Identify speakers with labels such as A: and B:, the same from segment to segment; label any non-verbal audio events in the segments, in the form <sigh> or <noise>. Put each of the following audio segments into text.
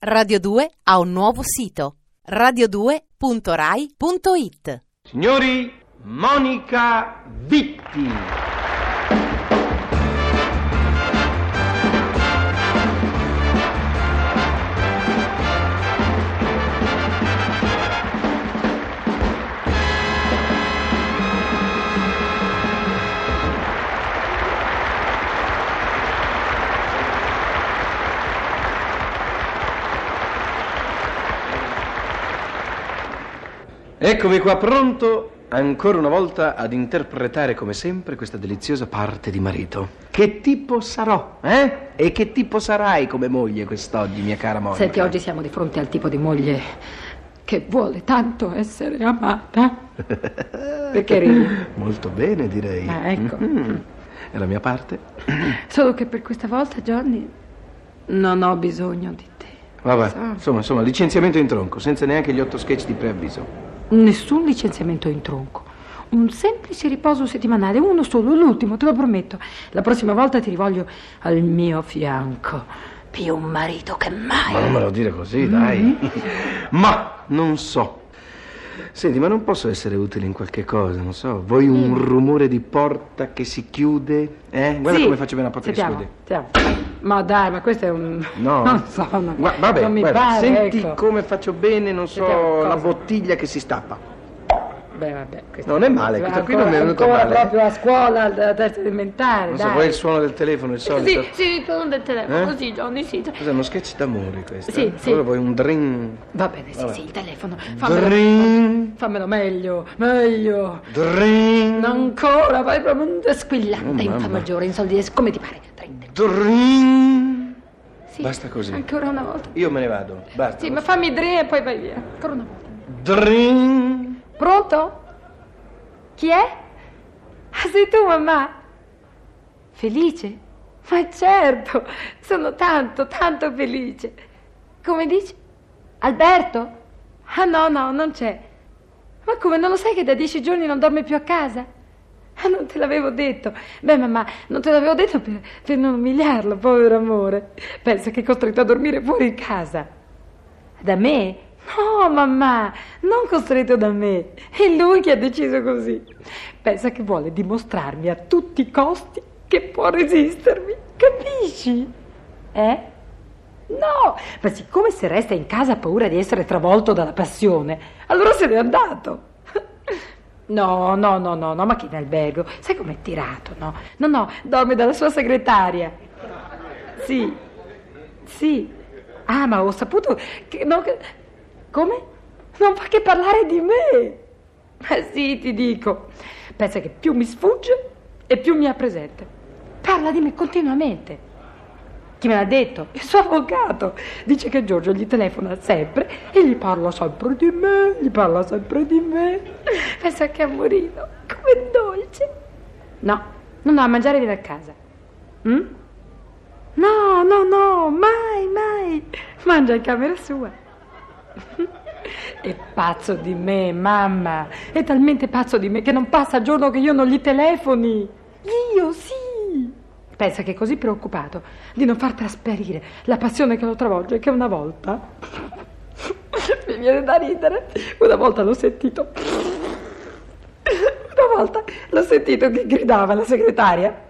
A: Radio 2 ha un nuovo sito radio2.rai.it.
B: Signori, Monica Vitti. Eccomi qua pronto ancora una volta ad interpretare come sempre questa deliziosa parte di marito. Che tipo sarò, eh? E che tipo sarai come moglie quest'oggi, mia cara Monica?
C: Senti, oggi siamo di fronte al tipo di moglie che vuole tanto essere amata. <laughs> Perché ridi?
B: Molto bene, direi.
C: Ah, ecco.
B: Mhm. È la mia parte? <clears throat>
C: Solo che per questa volta, Johnny, non ho bisogno di te.
B: Vabbè,
C: So.
B: insomma, insomma, licenziamento in tronco, senza neanche gli otto sketch di preavviso.
C: Nessun licenziamento in tronco. Un semplice riposo settimanale, uno solo, l'ultimo, te lo prometto. La prossima volta ti rivolgo al mio fianco. Più un marito che mai.
B: Ma non me lo dire così, dai. <laughs> ma non so. Senti, ma non posso essere utile in qualche cosa, non so. Vuoi un rumore di porta che si chiude? Eh? Guarda
C: Sì,
B: come faccio bene la porta
C: sentiamo,
B: che si chiude.
C: sentiamo. Ma dai, ma questo è un...
B: No. <laughs>
C: Non so, no.
B: Gua- vabbè,
C: non mi
B: guarda,
C: pare,
B: senti
C: ecco.
B: come faccio bene, non so,
C: Sentiamo cosa.
B: la bottiglia che si stappa.
C: Beh, vabbè, questo
B: Non è male, questo qui non mi è venuto
C: ancora
B: male.
C: proprio a scuola, alla terza elementare,
B: Non so,
C: dai.
B: vuoi il suono del telefono, il solito?
C: Sì, sì, con del telefono,
B: Eh?
C: così, Johnny, sì.
B: Cos'è uno sketch d'amore questo?
C: Sì, sì.
B: Allora vuoi un dring?
C: Va bene, sì,
B: Vabbè.
C: sì, il telefono. Fammelo,
B: Dring,
C: fammelo meglio, meglio.
B: dring,
C: Non ancora, vai proprio un squilla.
B: Oh,
C: un fa
B: mamma.
C: maggiore, in soldi, come ti pare.
B: Dring.
C: Sì,
B: Basta così.
C: Ancora una volta.
B: Io me ne vado, basta.
C: Sì, ma fammi dre e poi vai via. Ancora una volta.
B: Dring.
C: Pronto? Chi è? Ah, sei tu, mamma? Felice? Ma certo, sono tanto, tanto felice. Come dici? Alberto? Ah no, no, non c'è. Ma come, non lo sai che da dieci giorni non dorme più a casa? Ah, non te l'avevo detto. Beh, mamma, non te l'avevo detto per, per non umiliarlo, povero amore. Pensa che è costretto a dormire fuori casa. Da me? No, mamma, non costretto da me. È lui che ha deciso così. Pensa che vuole dimostrarmi a tutti i costi che può resistermi. Capisci? Eh? No, ma siccome se resta in casa ha paura di essere travolto dalla passione, allora se n'è andato. No, no, no, no, no, ma che in albergo? Sai com'è tirato, no? No, no, dorme dalla sua segretaria. Sì, sì. Ah, ma ho saputo che... no, che- Come? Non fa che parlare di me. Ma sì, ti dico. Pensa che più mi sfugge e più mi ha presente. Parla di me continuamente. Chi me l'ha detto? Il suo avvocato. Dice che Giorgio gli telefona sempre e gli parla sempre di me, gli parla sempre di me. Pensa che amorino, come dolce. No, no, no, a mangiare viene a casa. Mm? No, no, no, mai, mai. Mangia in camera sua. <laughs> È pazzo di me, mamma. È talmente pazzo di me che non passa giorno che io non gli telefoni. Io sì. Pensa che è così preoccupato di non far trasparire la passione che lo travolge che una volta. <laughs> Mi viene da ridere. Una volta l'ho sentito. Una volta l'ho sentito che gridava alla segretaria.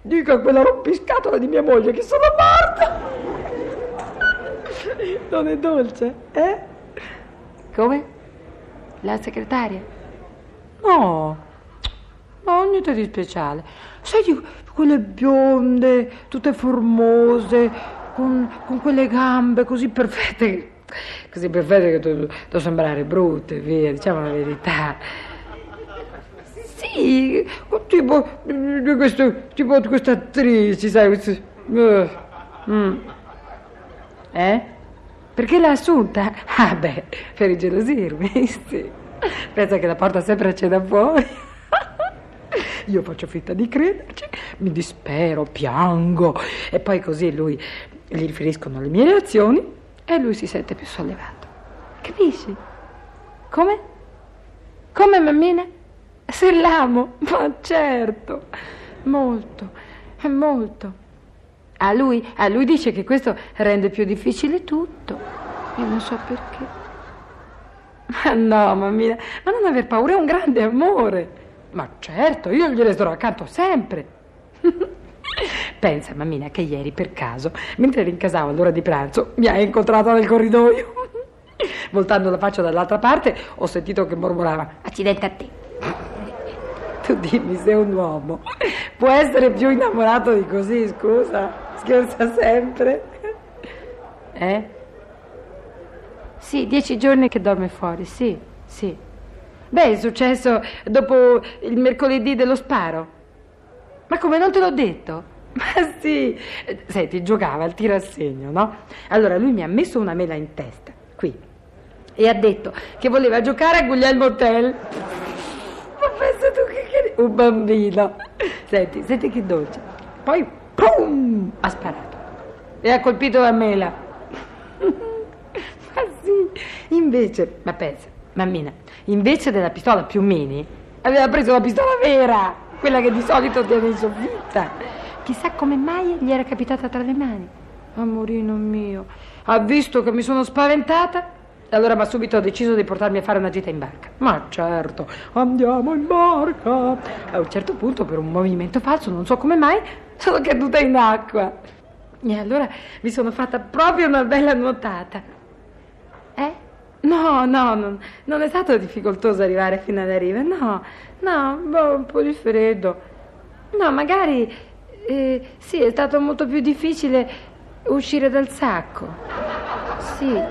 C: Dico a quella rompiscatola di mia moglie che sono morta. Non è dolce, eh? Come? La segretaria? No, no, niente di speciale. Sai quelle bionde, tutte formose, con, con quelle gambe così perfette, così perfette che devo, sembrare brutte, via, diciamo la verità. Sì, tipo di queste, tipo di queste attrici, sai, queste... eh, mm. Eh? Perché l'ha assunta? Ah beh, per ingelosirmi, <laughs> sì. Pensa che la porta sempre a cena fuori. Io faccio finta di crederci, mi dispero, piango e poi così lui gli riferiscono le mie reazioni e lui si sente più sollevato. Capisci? Come? Come mammina? Se l'amo, ma certo, molto, molto. A lui, a lui dice che questo rende più difficile tutto. Io non so perché. Ma no, mammina, ma non aver paura è un grande amore. Ma certo, io gli resterò accanto sempre. <laughs> Pensa, mammina, che ieri per caso, mentre rincasavo all'ora di pranzo, mi ha incontrata nel corridoio. <laughs> Voltando la faccia dall'altra parte, ho sentito che mormorava: Accidente a te. <laughs> Tu dimmi se un uomo può essere più innamorato di così, scusa? Scherza sempre. Eh? Sì, dieci giorni che dorme fuori, sì, sì. Beh, è successo dopo il mercoledì dello sparo. Ma come non te l'ho detto? <laughs> Ma sì, senti, giocava al tiro a segno, no? Allora lui mi ha messo una mela in testa, qui, e ha detto che voleva giocare a Guglielmo Hotel. Ma pensa tu che, che... Un bambino. Senti, senti che dolce. Poi, pum, ha sparato. E ha colpito la mela. <laughs> ma sì, invece, ma pensa, mammina, invece della pistola più mini, aveva preso la pistola vera, quella che di solito tiene in soffitta. Chissà come mai gli era capitata tra le mani. Amorino mio, ha visto che mi sono spaventata? Allora ma subito deciso di portarmi a fare una gita in barca. Ma certo, andiamo in barca. A un certo punto, per un movimento falso, non so come mai, sono caduta in acqua. E allora mi sono fatta proprio una bella nuotata. No, no, non, non è stato difficoltoso arrivare fino alla riva. No, no, boh, un po' di freddo. No, magari eh, sì, è stato molto più difficile uscire dal sacco. Sì.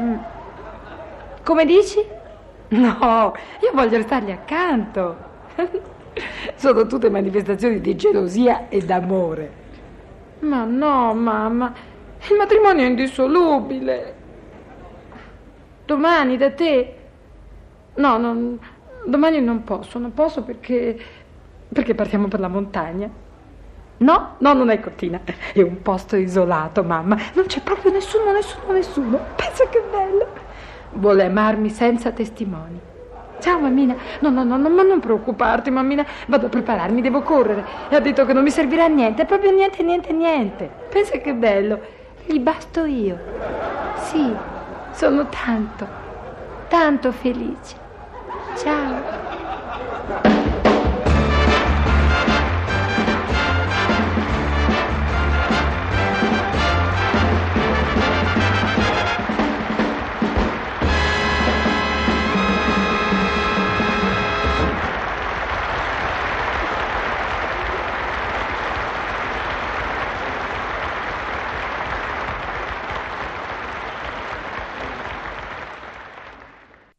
C: Mm. Come dici? No, io voglio restargli accanto. <laughs> Sono tutte manifestazioni di gelosia e d'amore. Ma no, mamma, il matrimonio è indissolubile. Domani da te? No, non, domani non posso, non posso perché, perché partiamo per la montagna. No, no, non è cortina, è un posto isolato, mamma. Non c'è proprio nessuno, nessuno, nessuno. Pensa che bello. Vuole amarmi senza testimoni. Ciao, mammina. No, no, no, no, ma non preoccuparti, mammina. Vado a prepararmi, devo correre. E ha detto che non mi servirà niente, proprio niente, niente, niente. Pensa che bello. Gli basto io. Sì, sono tanto, tanto felice. Ciao.